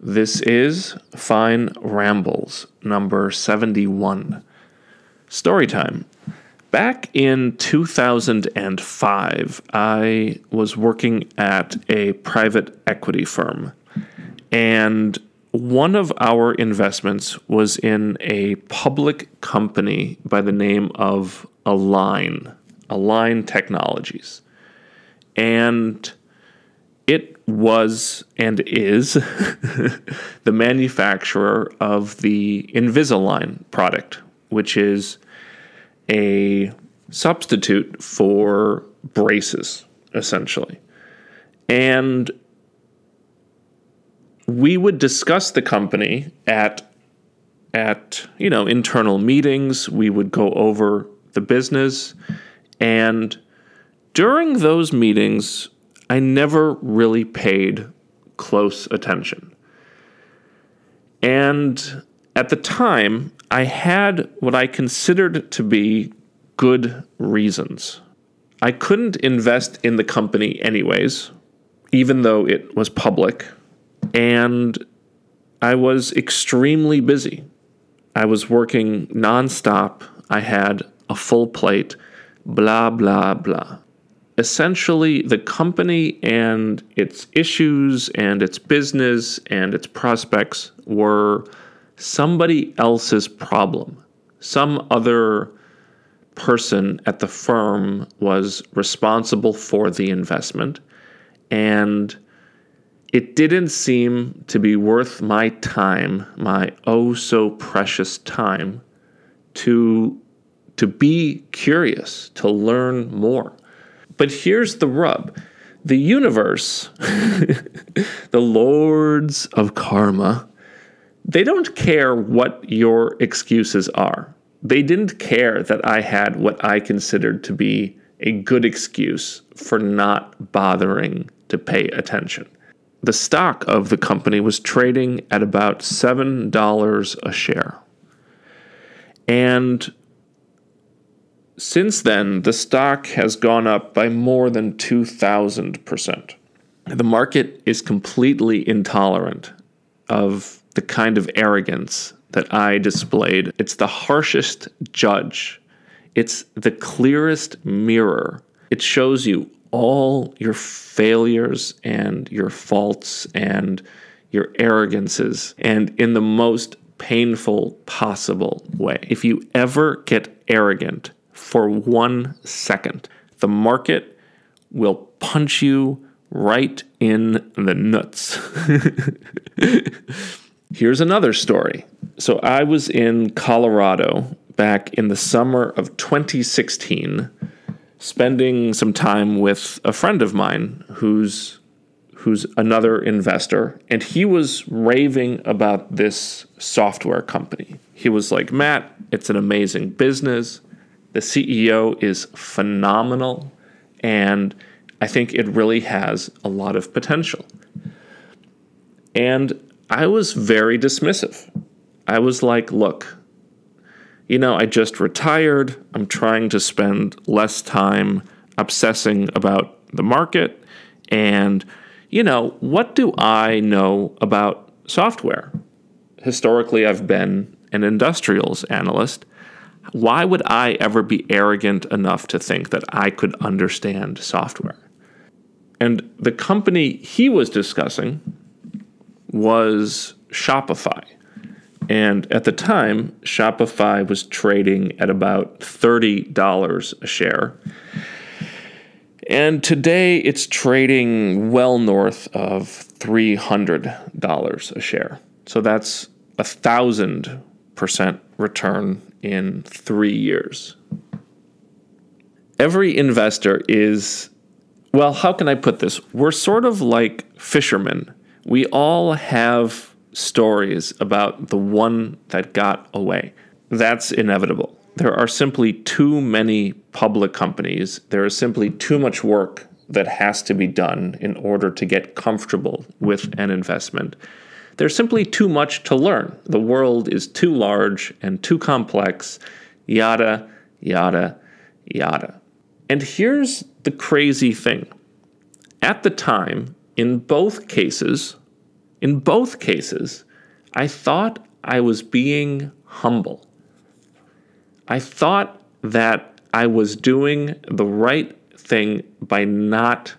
This is Fine Rambles, number 71. Story time. Back in 2005, I was working at a private equity firm, and one of our investments was in a public company by the name of Align, Align Technologies. And was and is the manufacturer of the Invisalign product, which is a substitute for braces, essentially. And we would discuss the company at at you know internal meetings we would go over the business and during those meetings i never really paid close attention and at the time i had what i considered to be good reasons i couldn't invest in the company anyways even though it was public and I was extremely busy. I was working nonstop. I had a full plate, blah, blah, blah. Essentially, the company and its issues and its business and its prospects were somebody else's problem. Some other person at the firm was responsible for the investment. And it didn't seem to be worth my time, my oh so precious time, to, to be curious, to learn more. But here's the rub the universe, the lords of karma, they don't care what your excuses are. They didn't care that I had what I considered to be a good excuse for not bothering to pay attention the stock of the company was trading at about $7 a share. And since then, the stock has gone up by more than 2,000%. The market is completely intolerant of the kind of arrogance that I displayed. It's the harshest judge, it's the clearest mirror. It shows you all your failures and your faults and your arrogances and in the most painful possible way. If you ever get arrogant for one second, the market will punch you right in the nuts. Here's another story. So I was in Colorado back in the summer of 2016 spending some time with a friend of mine who's who's another investor and he was raving about this software company. He was like, "Matt, it's an amazing business. The CEO is phenomenal and I think it really has a lot of potential." And I was very dismissive. I was like, "Look, you know, I just retired. I'm trying to spend less time obsessing about the market. And, you know, what do I know about software? Historically, I've been an industrials analyst. Why would I ever be arrogant enough to think that I could understand software? And the company he was discussing was Shopify. And at the time, Shopify was trading at about $30 a share. And today it's trading well north of $300 a share. So that's a thousand percent return in three years. Every investor is, well, how can I put this? We're sort of like fishermen. We all have stories about the one that got away. That's inevitable. There are simply too many public companies. There is simply too much work that has to be done in order to get comfortable with an investment. There's simply too much to learn. The world is too large and too complex, yada, yada, yada. And here's the crazy thing at the time, in both cases, In both cases, I thought I was being humble. I thought that I was doing the right thing by not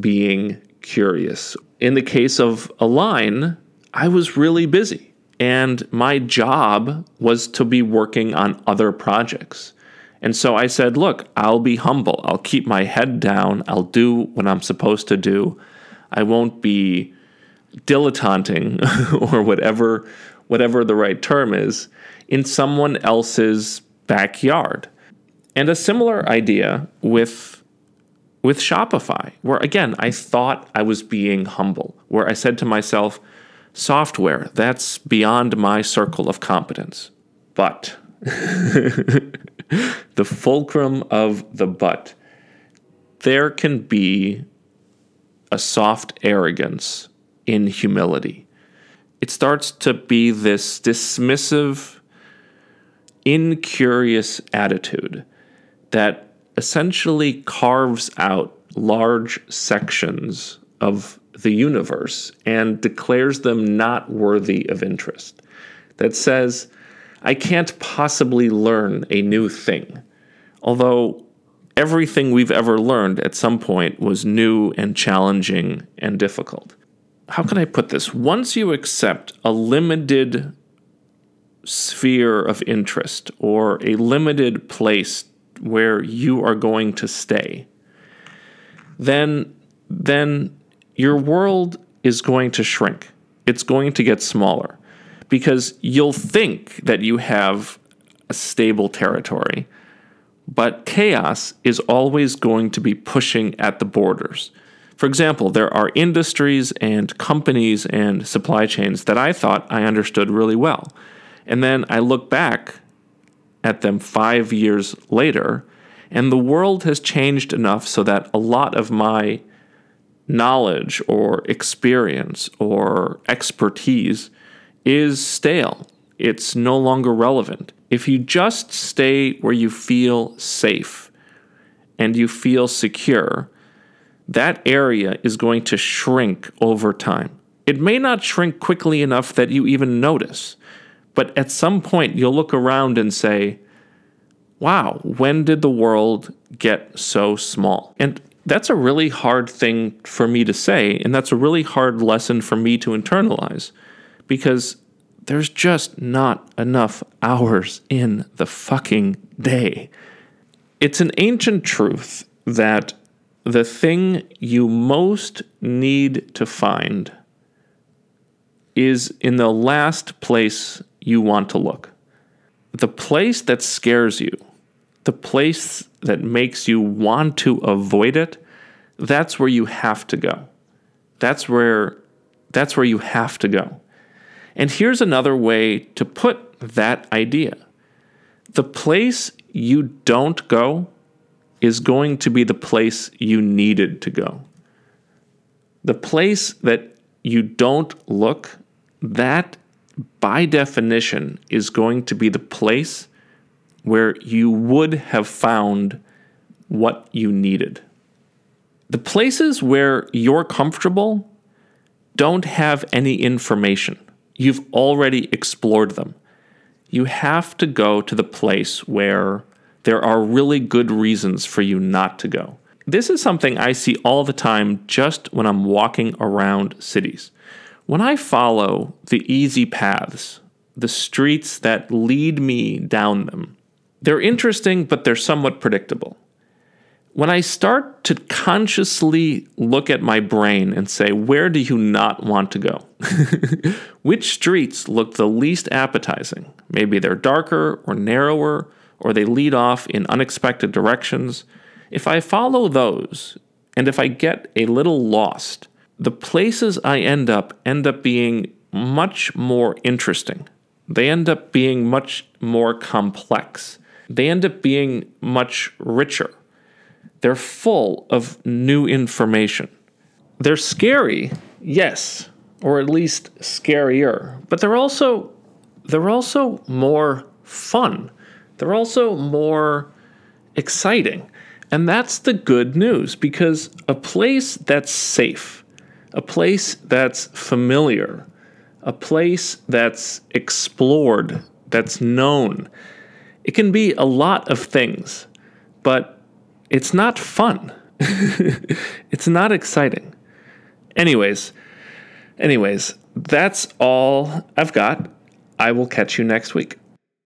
being curious. In the case of Align, I was really busy, and my job was to be working on other projects. And so I said, Look, I'll be humble. I'll keep my head down. I'll do what I'm supposed to do. I won't be dilettanting or whatever whatever the right term is in someone else's backyard. And a similar idea with with Shopify, where again, I thought I was being humble, where I said to myself, software, that's beyond my circle of competence. But the fulcrum of the but, there can be a soft arrogance in humility. It starts to be this dismissive, incurious attitude that essentially carves out large sections of the universe and declares them not worthy of interest. That says, I can't possibly learn a new thing. Although everything we've ever learned at some point was new and challenging and difficult. How can I put this? Once you accept a limited sphere of interest or a limited place where you are going to stay, then then your world is going to shrink. It's going to get smaller because you'll think that you have a stable territory, but chaos is always going to be pushing at the borders. For example, there are industries and companies and supply chains that I thought I understood really well. And then I look back at them five years later, and the world has changed enough so that a lot of my knowledge or experience or expertise is stale. It's no longer relevant. If you just stay where you feel safe and you feel secure, that area is going to shrink over time. It may not shrink quickly enough that you even notice, but at some point you'll look around and say, wow, when did the world get so small? And that's a really hard thing for me to say, and that's a really hard lesson for me to internalize because there's just not enough hours in the fucking day. It's an ancient truth that the thing you most need to find is in the last place you want to look. The place that scares you, the place that makes you want to avoid it, that's where you have to go. That's where that's where you have to go. And here's another way to put that idea. The place you don't go is going to be the place you needed to go. The place that you don't look, that by definition is going to be the place where you would have found what you needed. The places where you're comfortable don't have any information. You've already explored them. You have to go to the place where there are really good reasons for you not to go. This is something I see all the time just when I'm walking around cities. When I follow the easy paths, the streets that lead me down them, they're interesting, but they're somewhat predictable. When I start to consciously look at my brain and say, where do you not want to go? Which streets look the least appetizing? Maybe they're darker or narrower, or they lead off in unexpected directions. If I follow those, and if I get a little lost, the places I end up end up being much more interesting. They end up being much more complex they end up being much richer. They're full of new information. They're scary, yes, or at least scarier, but they're also they're also more fun. They're also more exciting. And that's the good news because a place that's safe, a place that's familiar, a place that's explored, that's known. It can be a lot of things, but it's not fun. it's not exciting. Anyways, anyways, that's all I've got. I will catch you next week.